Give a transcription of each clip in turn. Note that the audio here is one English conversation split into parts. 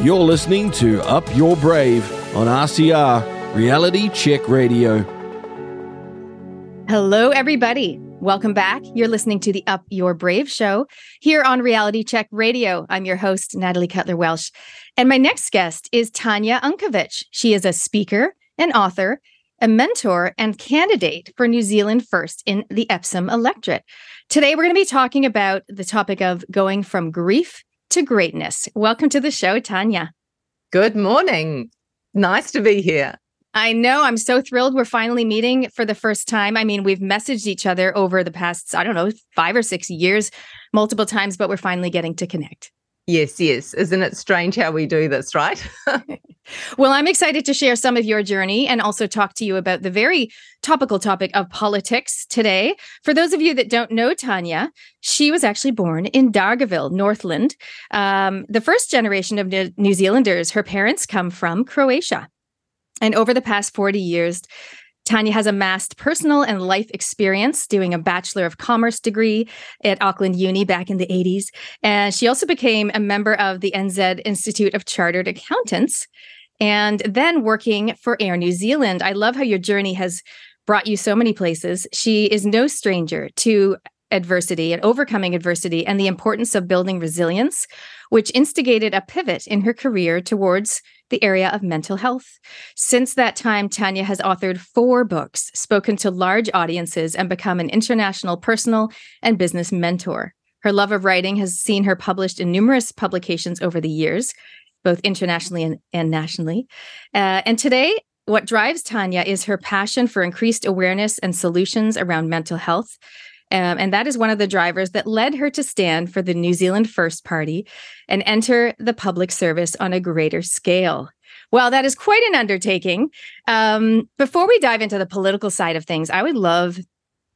You're listening to Up Your Brave on RCR Reality Check Radio. Hello, everybody. Welcome back. You're listening to the Up Your Brave show here on Reality Check Radio. I'm your host, Natalie Cutler Welsh. And my next guest is Tanya Unkovich. She is a speaker, an author, a mentor, and candidate for New Zealand First in the Epsom electorate. Today, we're going to be talking about the topic of going from grief to greatness. Welcome to the show, Tanya. Good morning. Nice to be here. I know. I'm so thrilled we're finally meeting for the first time. I mean, we've messaged each other over the past, I don't know, five or six years, multiple times, but we're finally getting to connect. Yes, yes. Isn't it strange how we do this, right? well, I'm excited to share some of your journey and also talk to you about the very topical topic of politics today. For those of you that don't know Tanya, she was actually born in Dargaville, Northland. Um, the first generation of New Zealanders, her parents come from Croatia. And over the past 40 years, Tanya has amassed personal and life experience doing a Bachelor of Commerce degree at Auckland Uni back in the 80s. And she also became a member of the NZ Institute of Chartered Accountants and then working for Air New Zealand. I love how your journey has brought you so many places. She is no stranger to adversity and overcoming adversity and the importance of building resilience, which instigated a pivot in her career towards the area of mental health. Since that time, Tanya has authored four books, spoken to large audiences, and become an international personal and business mentor. Her love of writing has seen her published in numerous publications over the years, both internationally and, and nationally. Uh, and today, what drives Tanya is her passion for increased awareness and solutions around mental health. Um, and that is one of the drivers that led her to stand for the New Zealand First Party and enter the public service on a greater scale. Well, that is quite an undertaking. Um, before we dive into the political side of things, I would love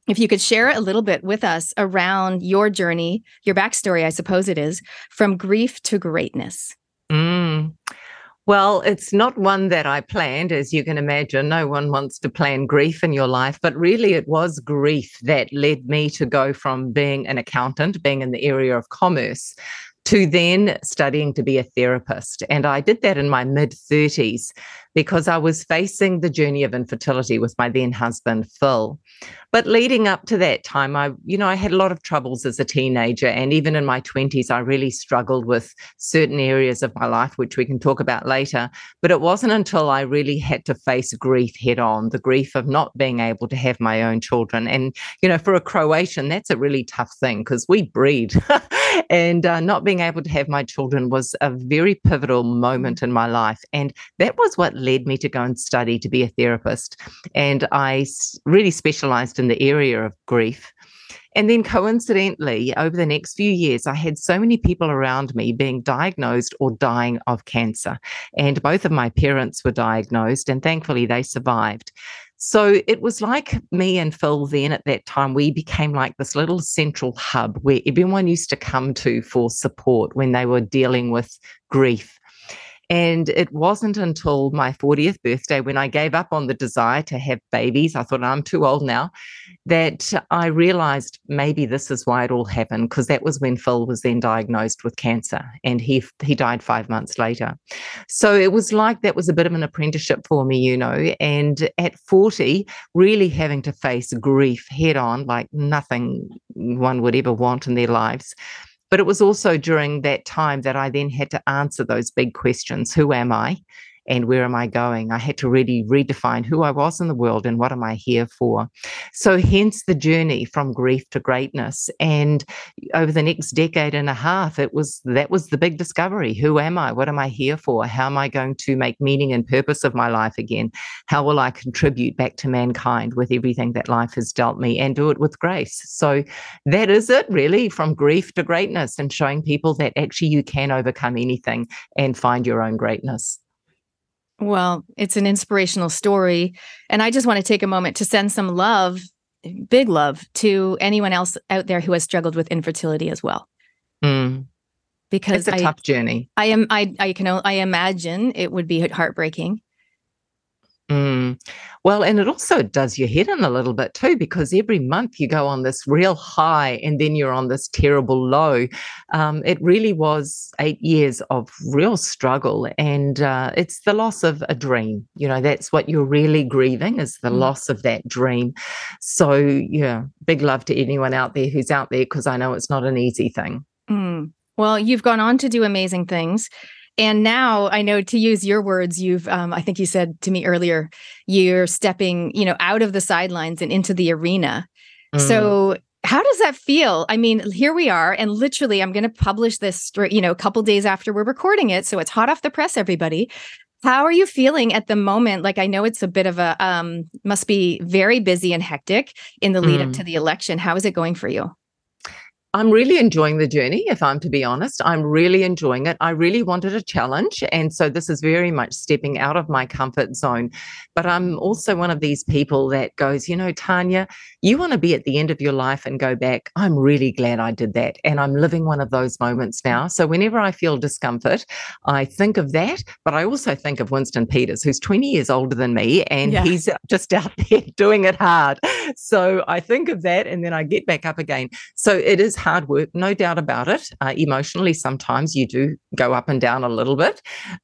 if you could share a little bit with us around your journey, your backstory, I suppose it is, from grief to greatness. Mm. Well, it's not one that I planned, as you can imagine. No one wants to plan grief in your life, but really it was grief that led me to go from being an accountant, being in the area of commerce, to then studying to be a therapist. And I did that in my mid 30s because I was facing the journey of infertility with my then husband, Phil. But leading up to that time, I, you know, I had a lot of troubles as a teenager. And even in my 20s, I really struggled with certain areas of my life, which we can talk about later. But it wasn't until I really had to face grief head on the grief of not being able to have my own children. And, you know, for a Croatian, that's a really tough thing because we breed. and uh, not being able to have my children was a very pivotal moment in my life. And that was what led me to go and study to be a therapist. And I really specialized in the area of grief. And then coincidentally, over the next few years, I had so many people around me being diagnosed or dying of cancer. And both of my parents were diagnosed, and thankfully they survived. So it was like me and Phil then at that time, we became like this little central hub where everyone used to come to for support when they were dealing with grief and it wasn't until my 40th birthday when I gave up on the desire to have babies. I thought I'm too old now that I realized maybe this is why it all happened because that was when Phil was then diagnosed with cancer and he he died 5 months later. So it was like that was a bit of an apprenticeship for me, you know, and at 40 really having to face grief head on like nothing one would ever want in their lives but it was also during that time that I then had to answer those big questions Who am I? And where am I going? I had to really redefine who I was in the world and what am I here for. So, hence the journey from grief to greatness. And over the next decade and a half, it was that was the big discovery. Who am I? What am I here for? How am I going to make meaning and purpose of my life again? How will I contribute back to mankind with everything that life has dealt me and do it with grace? So, that is it really from grief to greatness and showing people that actually you can overcome anything and find your own greatness. Well, it's an inspirational story. And I just want to take a moment to send some love, big love, to anyone else out there who has struggled with infertility as well. Mm. Because it's a I, tough journey. I am I I can I imagine it would be heartbreaking. Mm. Well, and it also does your head in a little bit too, because every month you go on this real high and then you're on this terrible low. Um, it really was eight years of real struggle, and uh, it's the loss of a dream. You know, that's what you're really grieving is the mm. loss of that dream. So, yeah, big love to anyone out there who's out there because I know it's not an easy thing. Mm. Well, you've gone on to do amazing things. And now I know to use your words, you've, um, I think you said to me earlier, you're stepping, you know, out of the sidelines and into the arena. Mm. So how does that feel? I mean, here we are, and literally, I'm going to publish this, you know, a couple days after we're recording it, so it's hot off the press. Everybody, how are you feeling at the moment? Like, I know it's a bit of a um, must be very busy and hectic in the lead mm. up to the election. How is it going for you? I'm really enjoying the journey, if I'm to be honest. I'm really enjoying it. I really wanted a challenge. And so this is very much stepping out of my comfort zone. But I'm also one of these people that goes, you know, Tanya, you want to be at the end of your life and go back. I'm really glad I did that. And I'm living one of those moments now. So whenever I feel discomfort, I think of that. But I also think of Winston Peters, who's 20 years older than me, and yeah. he's just out there doing it hard. So I think of that and then I get back up again. So it is hard work, no doubt about it. Uh, emotionally, sometimes you do go up and down a little bit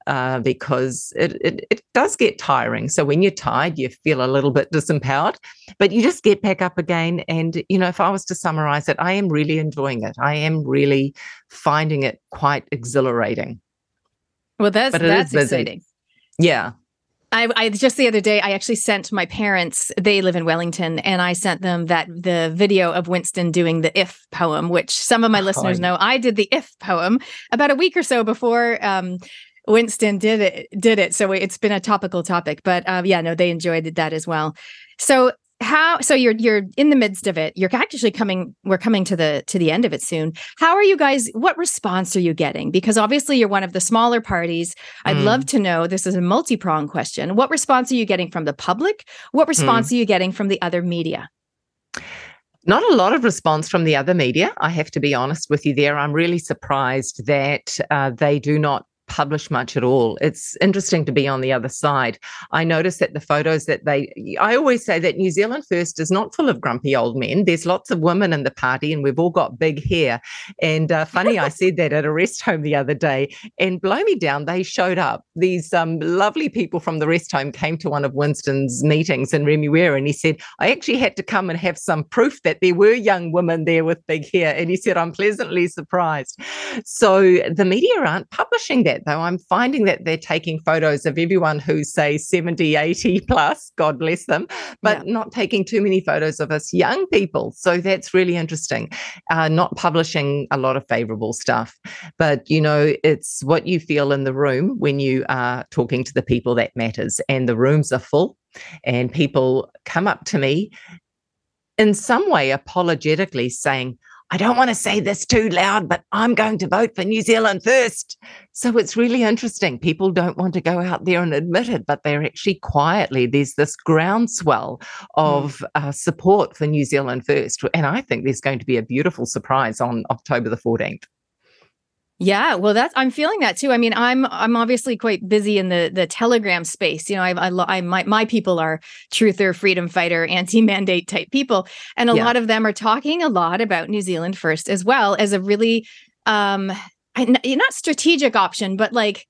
uh, because it, it, it does get tiring. So when you're tired, you feel a little bit disempowered, but you just get back up again. And, you know, if I was to summarize it, I am really enjoying it. I am really finding it quite exhilarating. Well, that's that's exciting. Yeah. I, I, just the other day I actually sent my parents. They live in Wellington, and I sent them that the video of Winston doing the "If" poem, which some of my oh, listeners know. I did the "If" poem about a week or so before um, Winston did it. Did it? So it's been a topical topic. But uh, yeah, no, they enjoyed that as well. So how so you're you're in the midst of it you're actually coming we're coming to the to the end of it soon how are you guys what response are you getting because obviously you're one of the smaller parties i'd mm. love to know this is a multi-pronged question what response are you getting from the public what response mm. are you getting from the other media not a lot of response from the other media. I have to be honest with you there. I'm really surprised that uh, they do not publish much at all. It's interesting to be on the other side. I notice that the photos that they, I always say that New Zealand First is not full of grumpy old men. There's lots of women in the party, and we've all got big hair. And uh, funny, I said that at a rest home the other day, and blow me down, they showed up. These um, lovely people from the rest home came to one of Winston's meetings in Remuera, and he said, I actually had to come and have some proof that there were young women there with big hair. And he said, I'm pleasantly surprised. So the media aren't publishing that though. I'm finding that they're taking photos of everyone who's, say, 70, 80 plus, God bless them, but yeah. not taking too many photos of us young people. So that's really interesting. Uh, not publishing a lot of favorable stuff. But, you know, it's what you feel in the room when you are talking to the people that matters. And the rooms are full, and people come up to me in some way apologetically saying, I don't want to say this too loud, but I'm going to vote for New Zealand first. So it's really interesting. People don't want to go out there and admit it, but they're actually quietly, there's this groundswell of mm. uh, support for New Zealand first. And I think there's going to be a beautiful surprise on October the 14th. Yeah, well, that's I'm feeling that too. I mean, I'm I'm obviously quite busy in the the Telegram space. You know, I I, I my my people are truther, freedom fighter, anti-mandate type people, and a yeah. lot of them are talking a lot about New Zealand first as well as a really um not strategic option, but like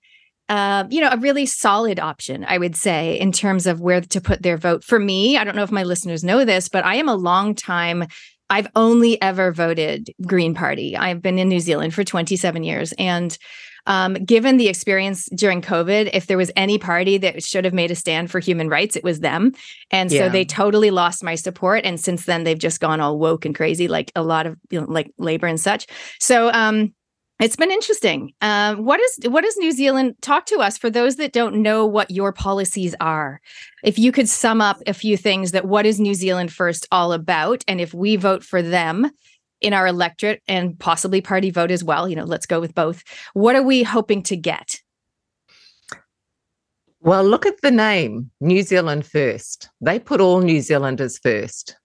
uh, you know, a really solid option, I would say, in terms of where to put their vote. For me, I don't know if my listeners know this, but I am a long time I've only ever voted Green Party. I've been in New Zealand for 27 years. And um, given the experience during COVID, if there was any party that should have made a stand for human rights, it was them. And yeah. so they totally lost my support. And since then, they've just gone all woke and crazy, like a lot of you know, like labor and such. So um, it's been interesting. Um, what is what does New Zealand talk to us for those that don't know what your policies are? If you could sum up a few things that what is New Zealand First all about, and if we vote for them in our electorate and possibly party vote as well, you know, let's go with both. What are we hoping to get? Well, look at the name, New Zealand First. They put all New Zealanders first.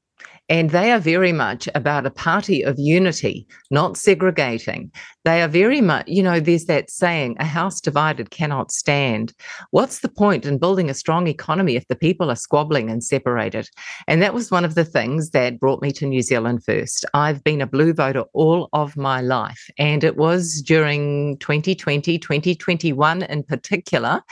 And they are very much about a party of unity, not segregating. They are very much, you know, there's that saying, a house divided cannot stand. What's the point in building a strong economy if the people are squabbling and separated? And that was one of the things that brought me to New Zealand first. I've been a blue voter all of my life. And it was during 2020, 2021 in particular.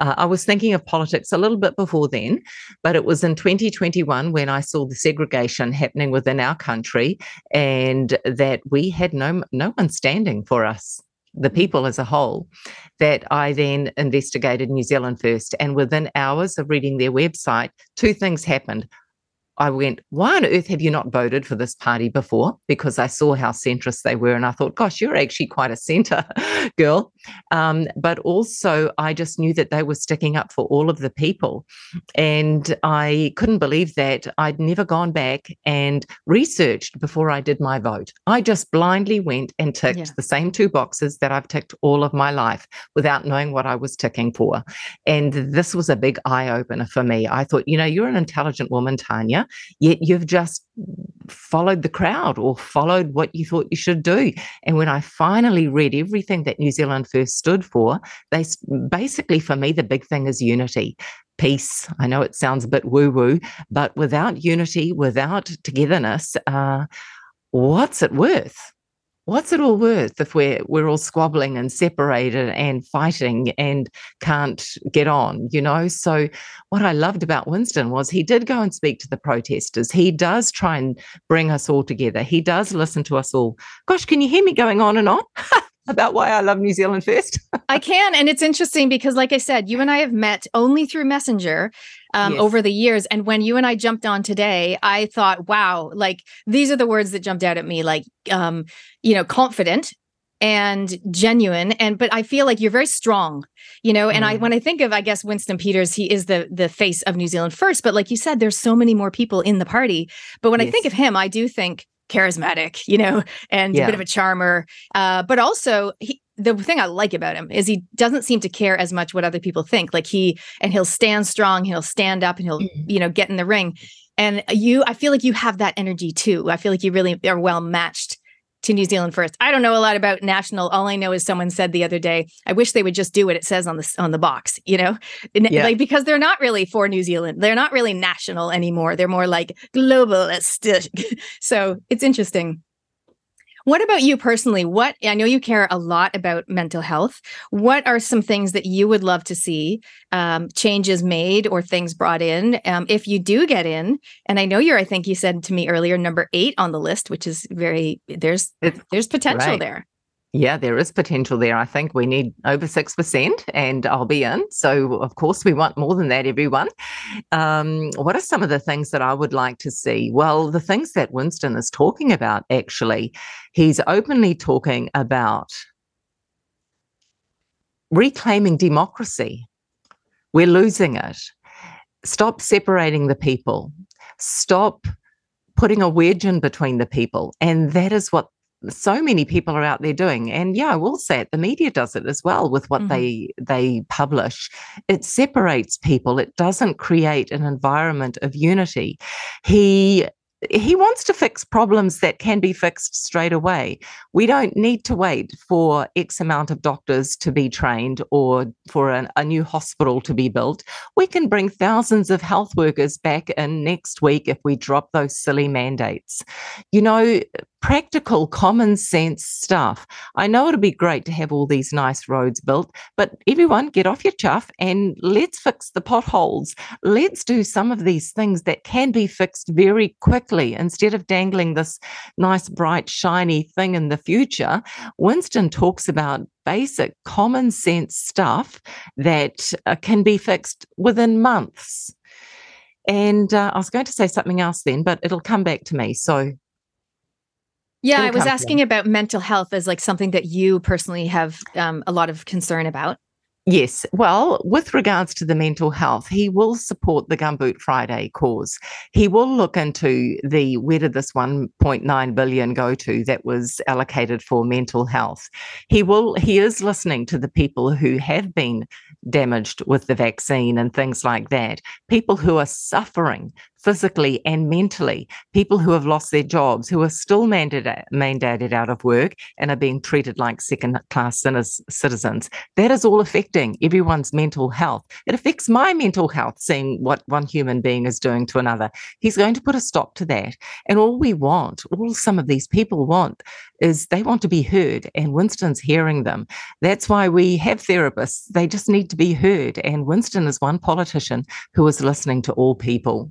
Uh, I was thinking of politics a little bit before then, but it was in 2021 when I saw the segregation happening within our country and that we had no, no one standing for us, the mm. people as a whole, that I then investigated New Zealand first. And within hours of reading their website, two things happened. I went, why on earth have you not voted for this party before? Because I saw how centrist they were. And I thought, gosh, you're actually quite a centre girl. Um, but also, I just knew that they were sticking up for all of the people. And I couldn't believe that I'd never gone back and researched before I did my vote. I just blindly went and ticked yeah. the same two boxes that I've ticked all of my life without knowing what I was ticking for. And this was a big eye opener for me. I thought, you know, you're an intelligent woman, Tanya yet you've just followed the crowd or followed what you thought you should do. And when I finally read everything that New Zealand First stood for, they basically, for me, the big thing is unity. Peace. I know it sounds a bit woo woo, but without unity, without togetherness, uh, what's it worth? What's it all worth if we're we're all squabbling and separated and fighting and can't get on you know so what i loved about winston was he did go and speak to the protesters he does try and bring us all together he does listen to us all gosh can you hear me going on and on about why I love New Zealand first. I can. And it's interesting because, like I said, you and I have met only through Messenger um, yes. over the years. And when you and I jumped on today, I thought, wow, like these are the words that jumped out at me like, um, you know, confident and genuine and but i feel like you're very strong you know and mm. i when i think of i guess winston peters he is the the face of new zealand first but like you said there's so many more people in the party but when yes. i think of him i do think charismatic, you know, and yeah. a bit of a charmer. Uh, but also, he, the thing I like about him is he doesn't seem to care as much what other people think. Like he, and he'll stand strong, he'll stand up, and he'll, mm-hmm. you know, get in the ring. And you, I feel like you have that energy too. I feel like you really are well matched to New Zealand first. I don't know a lot about national. All I know is someone said the other day, I wish they would just do what it says on the on the box, you know? Yeah. Like because they're not really for New Zealand. They're not really national anymore. They're more like globalist. so, it's interesting. What about you personally? What I know you care a lot about mental health. What are some things that you would love to see um, changes made or things brought in um, if you do get in? And I know you're. I think you said to me earlier, number eight on the list, which is very there's it's, there's potential right. there. Yeah, there is potential there. I think we need over 6%, and I'll be in. So, of course, we want more than that, everyone. Um, what are some of the things that I would like to see? Well, the things that Winston is talking about, actually, he's openly talking about reclaiming democracy. We're losing it. Stop separating the people. Stop putting a wedge in between the people. And that is what so many people are out there doing and yeah i will say it the media does it as well with what mm-hmm. they they publish it separates people it doesn't create an environment of unity he he wants to fix problems that can be fixed straight away. We don't need to wait for X amount of doctors to be trained or for an, a new hospital to be built. We can bring thousands of health workers back in next week if we drop those silly mandates. You know, practical, common sense stuff. I know it'll be great to have all these nice roads built, but everyone get off your chuff and let's fix the potholes. Let's do some of these things that can be fixed very quickly instead of dangling this nice, bright, shiny thing in the future. Winston talks about basic common sense stuff that uh, can be fixed within months. And uh, I was going to say something else then, but it'll come back to me. So yeah, I was asking about mental health as like something that you personally have um, a lot of concern about. Yes. Well, with regards to the mental health, he will support the Gumboot Friday cause. He will look into the where did this 1.9 billion go to that was allocated for mental health. He will he is listening to the people who have been damaged with the vaccine and things like that. People who are suffering physically and mentally, people who have lost their jobs, who are still mandated, mandated out of work and are being treated like second class citizens. That is all affecting everyone's mental health. It affects my mental health, seeing what one human being is doing to another. He's going to put a stop to that. And all we want, all some of these people want, is they want to be heard. And Winston's hearing them. That's why we have therapists. They just need to be heard. And Winston is one politician who is listening to all people.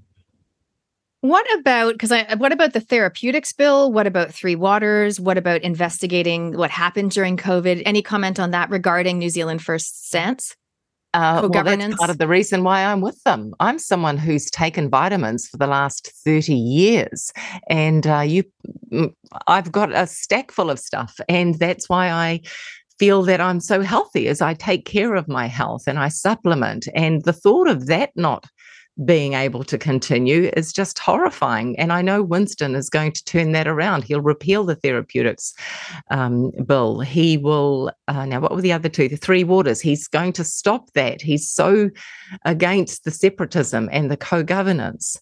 What about because I what about the therapeutics bill? What about Three Waters? What about investigating what happened during COVID? Any comment on that regarding New Zealand First stance? Uh, well, that's part of the reason why I'm with them. I'm someone who's taken vitamins for the last 30 years, and uh, you, I've got a stack full of stuff, and that's why I feel that I'm so healthy as I take care of my health and I supplement. And the thought of that not being able to continue is just horrifying. And I know Winston is going to turn that around. He'll repeal the therapeutics um, bill. He will, uh, now, what were the other two? The three waters. He's going to stop that. He's so against the separatism and the co governance.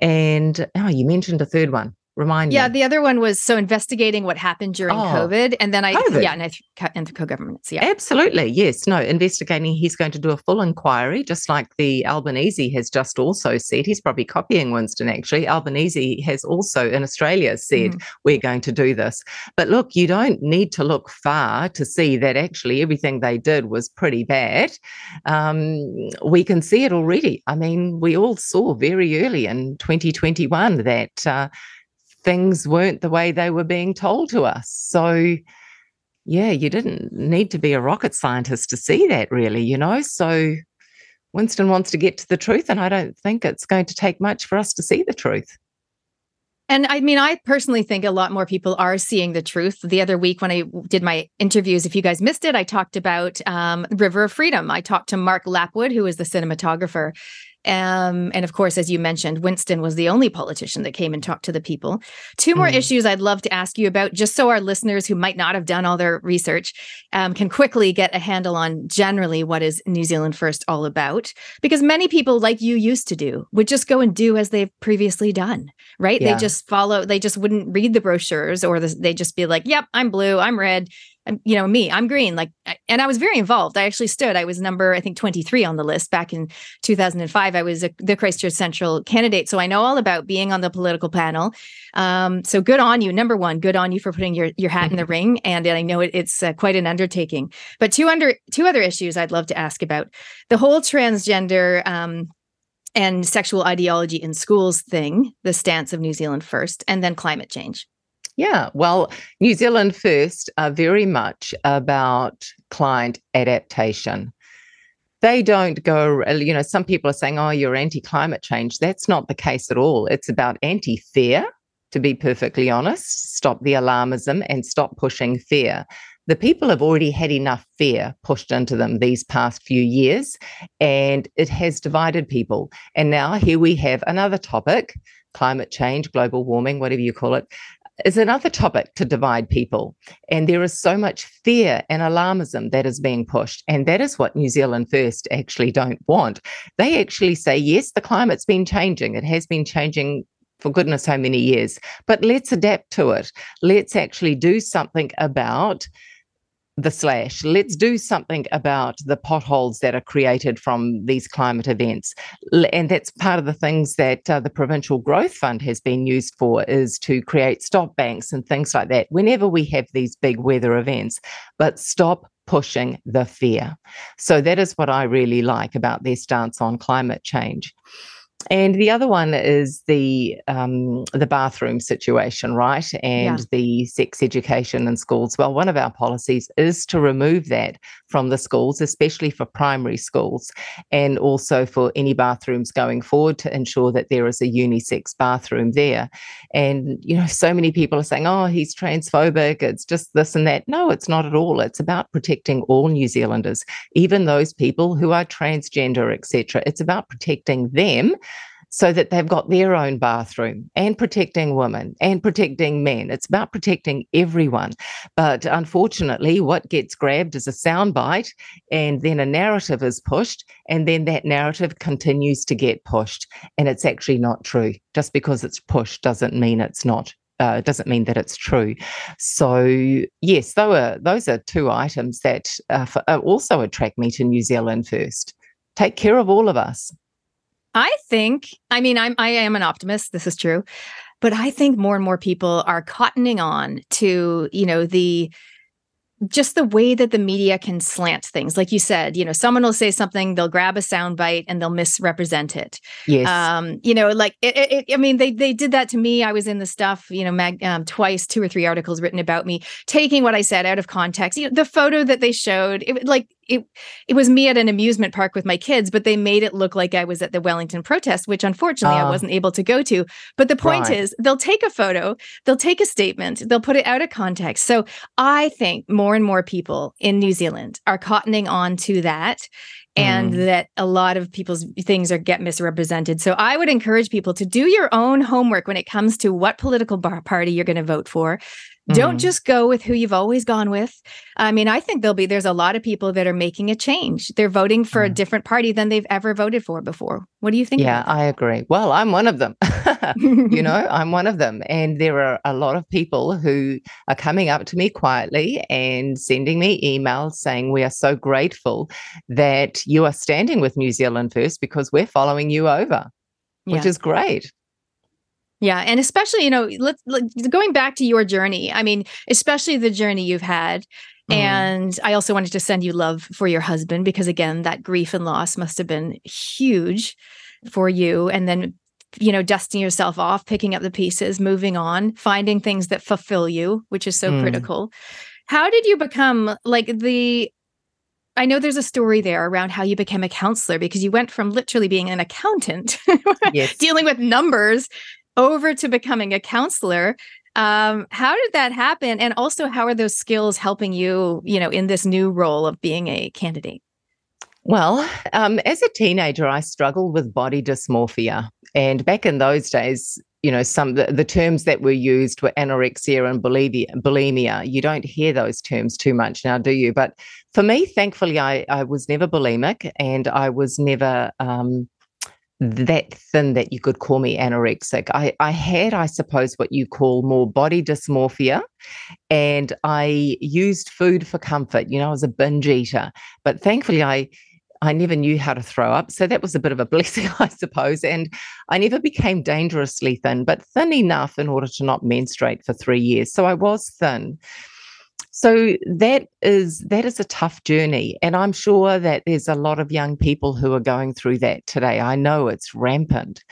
And oh, you mentioned a third one. Remind yeah, me. the other one was so investigating what happened during oh, COVID, and then I COVID. yeah, and I and the co-governance. Yeah, absolutely. Yes, no, investigating. He's going to do a full inquiry, just like the Albanese has just also said. He's probably copying Winston. Actually, Albanese has also in Australia said mm. we're going to do this. But look, you don't need to look far to see that actually everything they did was pretty bad. Um, we can see it already. I mean, we all saw very early in 2021 that. Uh, things weren't the way they were being told to us. So, yeah, you didn't need to be a rocket scientist to see that, really, you know? So, Winston wants to get to the truth, and I don't think it's going to take much for us to see the truth. And I mean, I personally think a lot more people are seeing the truth. The other week, when I did my interviews, if you guys missed it, I talked about um, River of Freedom. I talked to Mark Lapwood, who is the cinematographer. Um, and of course, as you mentioned, Winston was the only politician that came and talked to the people. Two more mm. issues I'd love to ask you about, just so our listeners who might not have done all their research um, can quickly get a handle on generally what is New Zealand First all about. Because many people, like you used to do, would just go and do as they've previously done, right? Yeah. They just follow, they just wouldn't read the brochures or the, they just be like, yep, I'm blue, I'm red you know me i'm green like and i was very involved. I actually stood i was number i think 23 on the list back in 2005 i was a, the christchurch central candidate so i know all about being on the political panel. Um, so good on you. Number one good on you for putting your, your hat in the ring and, and i know it, it's uh, quite an undertaking. But two under two other issues i'd love to ask about. The whole transgender um, and sexual ideology in schools thing the stance of new zealand first and then climate change yeah, well, New Zealand First are very much about climate adaptation. They don't go, uh, you know, some people are saying, oh, you're anti climate change. That's not the case at all. It's about anti fear, to be perfectly honest. Stop the alarmism and stop pushing fear. The people have already had enough fear pushed into them these past few years, and it has divided people. And now here we have another topic climate change, global warming, whatever you call it, is another topic to divide people. And there is so much fear and alarmism that is being pushed. And that is what New Zealand First actually don't want. They actually say, yes, the climate's been changing. It has been changing for goodness how many years, but let's adapt to it. Let's actually do something about the slash. Let's do something about the potholes that are created from these climate events. And that's part of the things that uh, the Provincial Growth Fund has been used for is to create stop banks and things like that whenever we have these big weather events. But stop pushing the fear. So that is what I really like about their stance on climate change. And the other one is the um, the bathroom situation, right? And yeah. the sex education in schools. Well, one of our policies is to remove that from the schools, especially for primary schools, and also for any bathrooms going forward to ensure that there is a unisex bathroom there. And you know, so many people are saying, "Oh, he's transphobic. It's just this and that." No, it's not at all. It's about protecting all New Zealanders, even those people who are transgender, etc. It's about protecting them so that they've got their own bathroom and protecting women and protecting men. It's about protecting everyone. But unfortunately, what gets grabbed is a soundbite and then a narrative is pushed, and then that narrative continues to get pushed. And it's actually not true. Just because it's pushed doesn't mean it's not uh, doesn't mean that it's true. So yes, those are those are two items that uh, for, uh, also attract me to New Zealand first. Take care of all of us. I think. I mean, I'm I am an optimist. This is true, but I think more and more people are cottoning on to you know the just the way that the media can slant things like you said you know someone will say something they'll grab a soundbite and they'll misrepresent it yes um you know like it, it, i mean they they did that to me i was in the stuff you know mag, um, twice two or three articles written about me taking what i said out of context you know the photo that they showed it like it it was me at an amusement park with my kids, but they made it look like I was at the Wellington protest, which unfortunately uh, I ah. wasn't able to go to. But the point right. is, they'll take a photo, they'll take a statement, they'll put it out of context. So I think more and more people in New Zealand are cottoning on to that and mm. that a lot of people's things are get misrepresented. So I would encourage people to do your own homework when it comes to what political party you're going to vote for. Don't mm-hmm. just go with who you've always gone with. I mean, I think there'll be there's a lot of people that are making a change. They're voting for mm. a different party than they've ever voted for before. What do you think? Yeah, I agree. Well, I'm one of them. you know, I'm one of them. And there are a lot of people who are coming up to me quietly and sending me emails saying, We are so grateful that you are standing with New Zealand first because we're following you over, yeah. which is great. Yeah, and especially you know, let's let, going back to your journey. I mean, especially the journey you've had. Mm. And I also wanted to send you love for your husband because again, that grief and loss must have been huge for you. And then you know, dusting yourself off, picking up the pieces, moving on, finding things that fulfill you, which is so mm. critical. How did you become like the I know there's a story there around how you became a counselor because you went from literally being an accountant, yes. dealing with numbers, over to becoming a counselor. Um, how did that happen? And also, how are those skills helping you, you know, in this new role of being a candidate? Well, um, as a teenager, I struggled with body dysmorphia. And back in those days, you know, some the, the terms that were used were anorexia and bulimia. You don't hear those terms too much now, do you? But for me, thankfully, I, I was never bulimic and I was never um, that thin that you could call me anorexic. I, I had, I suppose, what you call more body dysmorphia. And I used food for comfort. You know, I was a binge eater. But thankfully, I I never knew how to throw up. So that was a bit of a blessing, I suppose. And I never became dangerously thin, but thin enough in order to not menstruate for three years. So I was thin. So that is that is a tough journey and I'm sure that there's a lot of young people who are going through that today. I know it's rampant.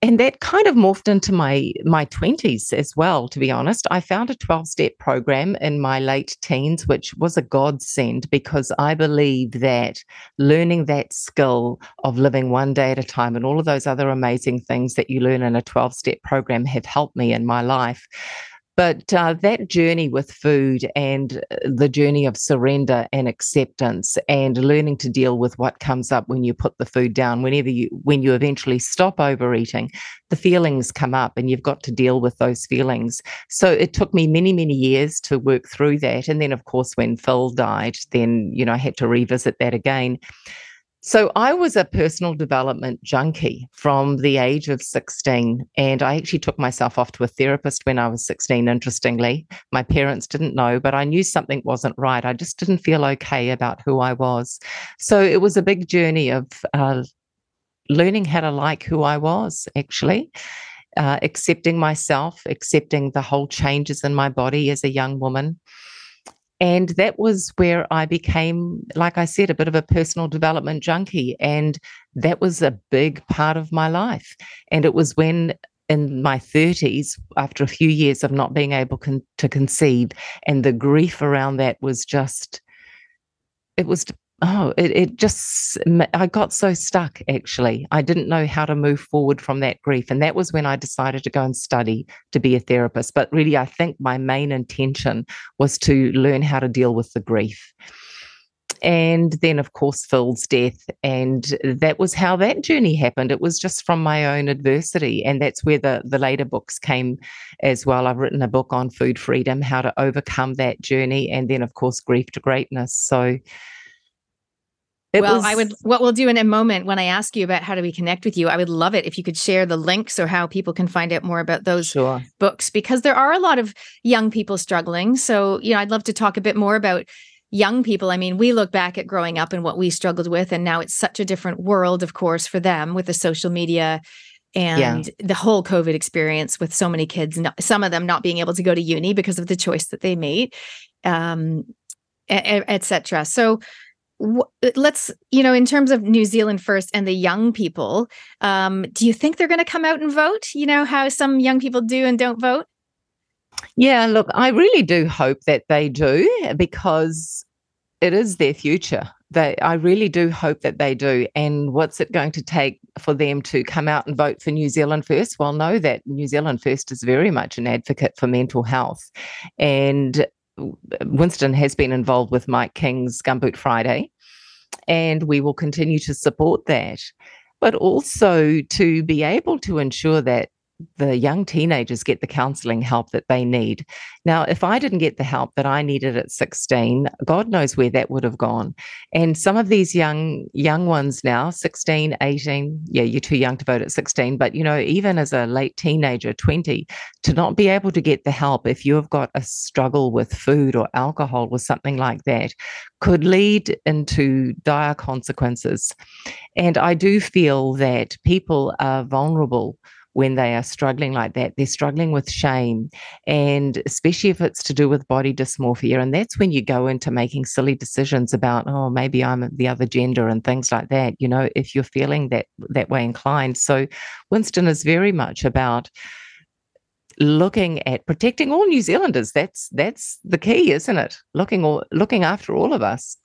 And that kind of morphed into my my 20s as well to be honest. I found a 12-step program in my late teens which was a godsend because I believe that learning that skill of living one day at a time and all of those other amazing things that you learn in a 12-step program have helped me in my life but uh, that journey with food and uh, the journey of surrender and acceptance and learning to deal with what comes up when you put the food down, whenever you, when you eventually stop overeating, the feelings come up and you've got to deal with those feelings. So it took me many, many years to work through that. And then, of course, when Phil died, then, you know, I had to revisit that again. So I was a personal development junkie from the age of 16. And I actually took myself off to a therapist when I was 16, interestingly. My parents didn't know, but I knew something wasn't right. I just didn't feel okay about who I was. So it was a big journey of uh, learning how to like who I was, actually. Uh, accepting myself, accepting the whole changes in my body as a young woman, and that was where I became, like I said, a bit of a personal development junkie. And that was a big part of my life. And it was when in my 30s, after a few years of not being able con- to conceive, and the grief around that was just, it was oh, it, it just, I got so stuck actually. I didn't know how to move forward from that grief. And that was when I decided to go and study to be a therapist. But really, I think my main intention was to learn how to deal with the grief. And then, of course, Phil's death. And that was how that journey happened. It was just from my own adversity. And that's where the, the later books came as well. I've written a book on food freedom, how to overcome that journey. And then, of course, grief to greatness. So, it well, was... I would what we'll do in a moment when I ask you about how do we connect with you. I would love it if you could share the links or how people can find out more about those sure. books because there are a lot of young people struggling. So, you know, I'd love to talk a bit more about young people. I mean, we look back at growing up and what we struggled with and now it's such a different world of course for them with the social media and yeah. the whole covid experience with so many kids not, some of them not being able to go to uni because of the choice that they made um etc so let's you know in terms of new zealand first and the young people um, do you think they're going to come out and vote? You know how some young people do and don't vote? Yeah look i really do hope that they do because it is their future. They i really do hope that they do. And what's it going to take for them to come out and vote for new zealand first? Well know that new zealand first is very much an advocate for mental health. And Winston has been involved with Mike King's Gumboot Friday, and we will continue to support that. But also to be able to ensure that the young teenagers get the counseling help that they need. Now, if I didn't get the help that I needed at 16, God knows where that would have gone. And some of these young young ones now, 16, 18, yeah, you're too young to vote at 16, but you know, even as a late teenager, 20, to not be able to get the help if you have got a struggle with food or alcohol or something like that could lead into dire consequences. And I do feel that people are vulnerable when they are struggling like that. They're struggling with shame, and especially if it's to do with body dysmorphia. And that's when you go into making silly decisions about, oh, maybe I'm the other gender and things like that. You know, if you're feeling that that way inclined. So Winston is very much about looking at protecting all New Zealanders. That's that's the key, isn't it? Looking all looking after all of us.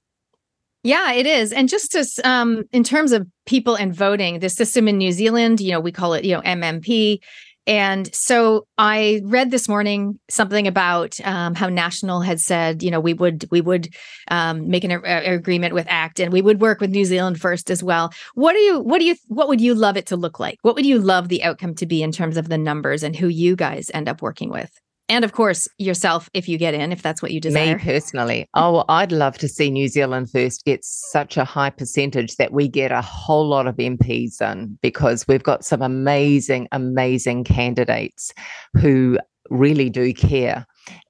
Yeah, it is. And just as um, in terms of people and voting, the system in New Zealand, you know, we call it, you know, MMP. And so I read this morning something about um, how National had said, you know, we would we would um, make an a, a agreement with ACT, and we would work with New Zealand first as well. What do you what do you what would you love it to look like? What would you love the outcome to be in terms of the numbers and who you guys end up working with? And of course yourself if you get in if that's what you desire me personally oh i'd love to see new zealand first get such a high percentage that we get a whole lot of mps in because we've got some amazing amazing candidates who really do care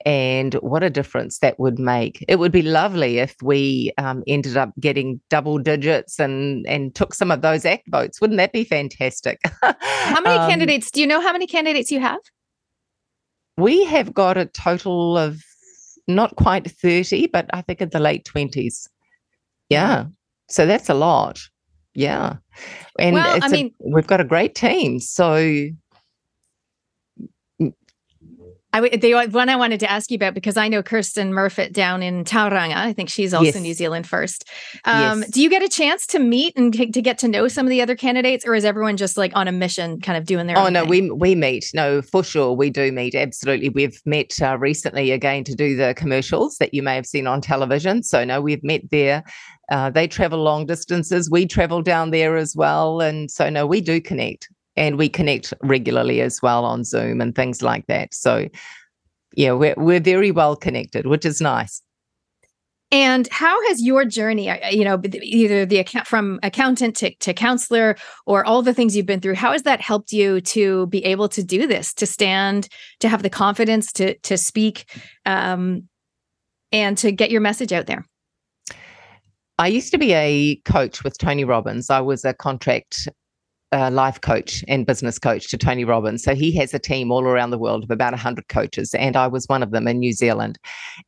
and what a difference that would make. It would be lovely if we um, ended up getting double digits and and took some of those ACT votes. Wouldn't that be fantastic? how many um, candidates? Do you know how many candidates you have? We have got a total of not quite 30, but I think in the late 20s. Yeah. Mm. So that's a lot. Yeah. And well, I mean, a, we've got a great team. So I the one I wanted to ask you about because I know Kirsten Murfitt down in Tauranga. I think she's also yes. New Zealand first. Um, yes. Do you get a chance to meet and to, to, get to know some of the other candidates, or is everyone just like on a mission, kind of doing their? Oh no, thing? we we meet. No, for sure, we do meet. Absolutely, we've met uh, recently again to do the commercials that you may have seen on television. So no, we've met there. Uh, they travel long distances. We travel down there as well, and so no, we do connect and we connect regularly as well on Zoom and things like that. So, yeah, we're we're very well connected, which is nice. And how has your journey, uh, you know, either the account from accountant to, to counselor or all the things you've been through, how has that helped you to be able to do this, to stand, to have the confidence to to speak, um, and to get your message out there? I used to be a coach with Tony Robbins. I was a contract uh, life coach and business coach to Tony Robbins. So he has a team all around the world of about 100 coaches, and I was one of them in New Zealand.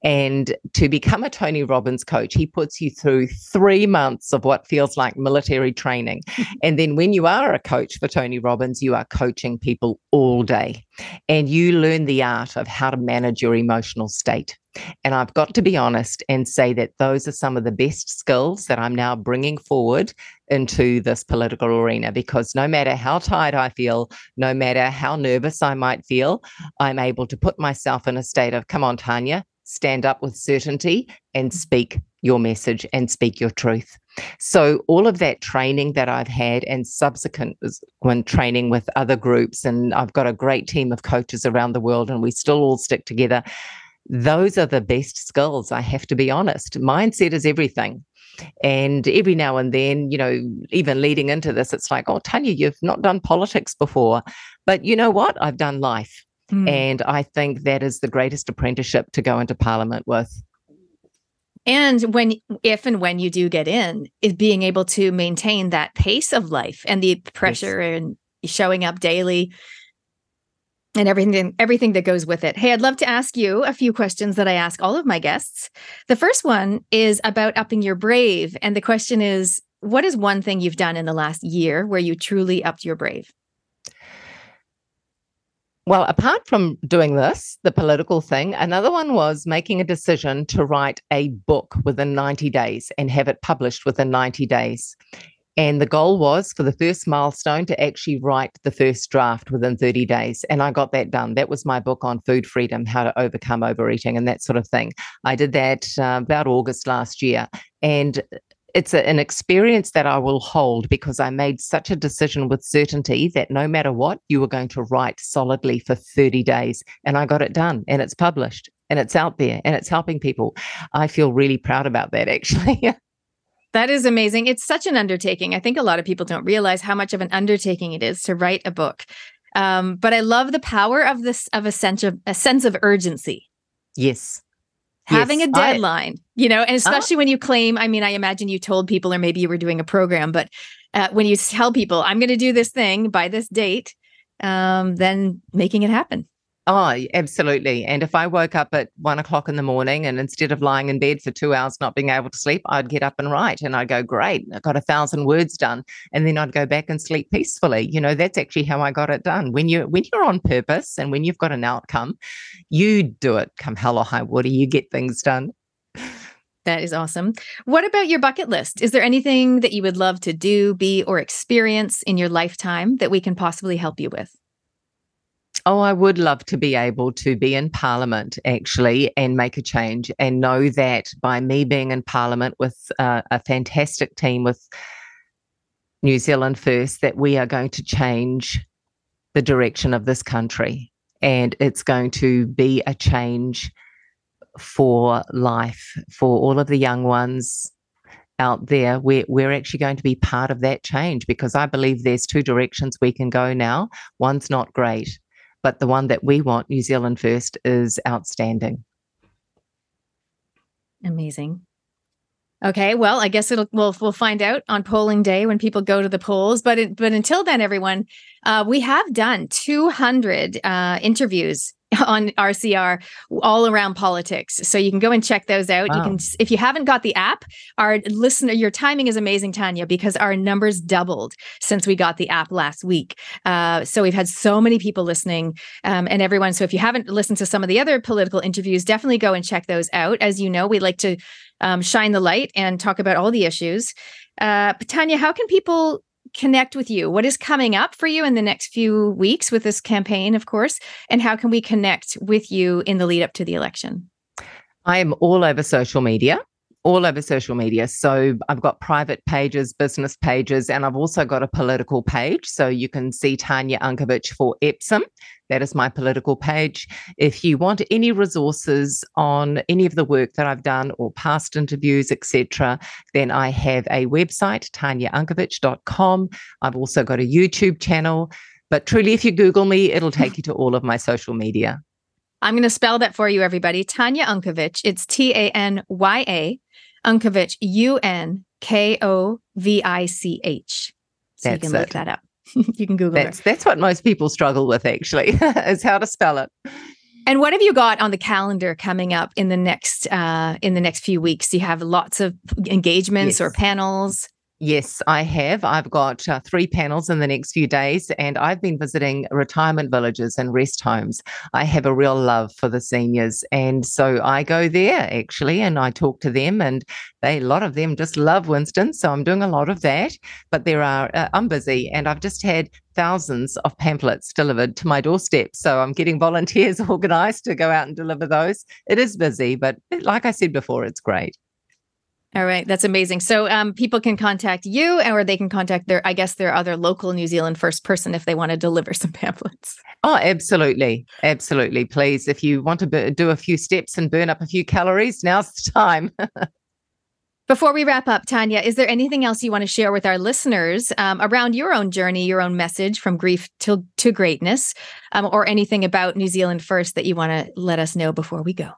And to become a Tony Robbins coach, he puts you through three months of what feels like military training. and then when you are a coach for Tony Robbins, you are coaching people all day and you learn the art of how to manage your emotional state. And I've got to be honest and say that those are some of the best skills that I'm now bringing forward into this political arena because no matter how tired I feel, no matter how nervous I might feel, I'm able to put myself in a state of, come on, Tanya, stand up with certainty and speak your message and speak your truth. So, all of that training that I've had and subsequent training with other groups, and I've got a great team of coaches around the world, and we still all stick together. Those are the best skills, I have to be honest. Mindset is everything. And every now and then, you know, even leading into this, it's like, oh, Tanya, you've not done politics before. But you know what? I've done life. Mm. And I think that is the greatest apprenticeship to go into parliament with. And when, if and when you do get in, is being able to maintain that pace of life and the pressure yes. and showing up daily and everything everything that goes with it. Hey, I'd love to ask you a few questions that I ask all of my guests. The first one is about upping your brave and the question is what is one thing you've done in the last year where you truly upped your brave? Well, apart from doing this, the political thing, another one was making a decision to write a book within 90 days and have it published within 90 days. And the goal was for the first milestone to actually write the first draft within 30 days. And I got that done. That was my book on food freedom, how to overcome overeating, and that sort of thing. I did that uh, about August last year. And it's a, an experience that I will hold because I made such a decision with certainty that no matter what, you were going to write solidly for 30 days. And I got it done and it's published and it's out there and it's helping people. I feel really proud about that actually. That is amazing. It's such an undertaking. I think a lot of people don't realize how much of an undertaking it is to write a book. Um, but I love the power of this of a sense of a sense of urgency. Yes having yes, a deadline, I, you know, and especially uh, when you claim, I mean, I imagine you told people, or maybe you were doing a program, but uh, when you tell people, I'm going to do this thing by this date, um, then making it happen. Oh, absolutely. And if I woke up at one o'clock in the morning and instead of lying in bed for two hours not being able to sleep, I'd get up and write and I'd go, Great, I got a thousand words done. And then I'd go back and sleep peacefully. You know, that's actually how I got it done. When you when you're on purpose and when you've got an outcome, you do it come hell or high water, you get things done. That is awesome. What about your bucket list? Is there anything that you would love to do, be, or experience in your lifetime that we can possibly help you with? Oh, I would love to be able to be in Parliament actually and make a change and know that by me being in Parliament with uh, a fantastic team with New Zealand First, that we are going to change the direction of this country. And it's going to be a change for life, for all of the young ones out there. We're, we're actually going to be part of that change because I believe there's two directions we can go now. One's not great but the one that we want, New Zealand First, is outstanding. Amazing. Okay, well, I guess it'll we'll we'll find out on polling day when people go to the polls. But it, but until then, everyone, uh, we have done 200 uh, interviews on RCR all around politics. So you can go and check those out. Wow. You can if you haven't got the app, our listener your timing is amazing Tanya because our numbers doubled since we got the app last week. Uh, so we've had so many people listening um, and everyone so if you haven't listened to some of the other political interviews, definitely go and check those out. As you know, we like to um, shine the light and talk about all the issues. Uh, Tanya, how can people connect with you? What is coming up for you in the next few weeks with this campaign, of course? And how can we connect with you in the lead up to the election? I am all over social media all over social media. So I've got private pages, business pages, and I've also got a political page. So you can see Tanya Unkovich for Epsom. That is my political page. If you want any resources on any of the work that I've done or past interviews, etc., then I have a website, tanyaunkovich.com. I've also got a YouTube channel. But truly, if you Google me, it'll take you to all of my social media. I'm going to spell that for you, everybody. Tanya Unkovich. It's T A N Y A Unkovich, U N K O V I C H. So that's you can look it. that up. you can Google that's, it. That's what most people struggle with, actually, is how to spell it. And what have you got on the calendar coming up in the next uh, in the next few weeks? Do you have lots of engagements yes. or panels? Yes, I have. I've got uh, three panels in the next few days, and I've been visiting retirement villages and rest homes. I have a real love for the seniors, and so I go there actually, and I talk to them, and they a lot of them just love Winston. So I'm doing a lot of that. But there are uh, I'm busy, and I've just had thousands of pamphlets delivered to my doorstep. So I'm getting volunteers organised to go out and deliver those. It is busy, but like I said before, it's great. All right, that's amazing. So um, people can contact you, or they can contact their, I guess, their other local New Zealand First person if they want to deliver some pamphlets. Oh, absolutely, absolutely. Please, if you want to b- do a few steps and burn up a few calories, now's the time. Before we wrap up, Tanya, is there anything else you want to share with our listeners um, around your own journey, your own message from grief to to greatness, um, or anything about New Zealand First that you want to let us know before we go?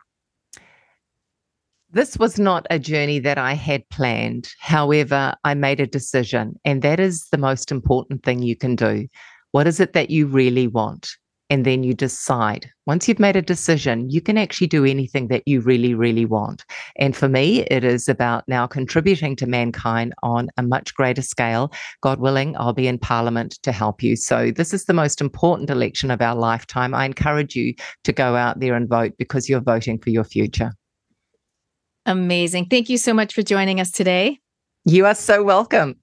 This was not a journey that I had planned. However, I made a decision, and that is the most important thing you can do. What is it that you really want? And then you decide. Once you've made a decision, you can actually do anything that you really, really want. And for me, it is about now contributing to mankind on a much greater scale. God willing, I'll be in Parliament to help you. So, this is the most important election of our lifetime. I encourage you to go out there and vote because you're voting for your future. Amazing. Thank you so much for joining us today. You are so welcome.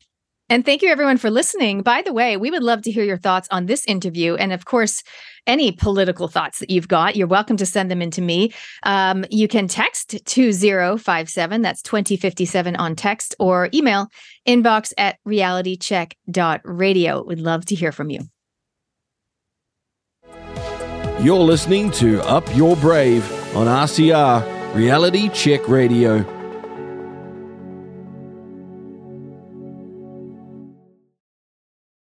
And thank you, everyone, for listening. By the way, we would love to hear your thoughts on this interview. And of course, any political thoughts that you've got, you're welcome to send them in to me. Um, you can text 2057, that's 2057 on text, or email inbox at realitycheck.radio. We'd love to hear from you. You're listening to Up Your Brave on RCR Reality Check Radio.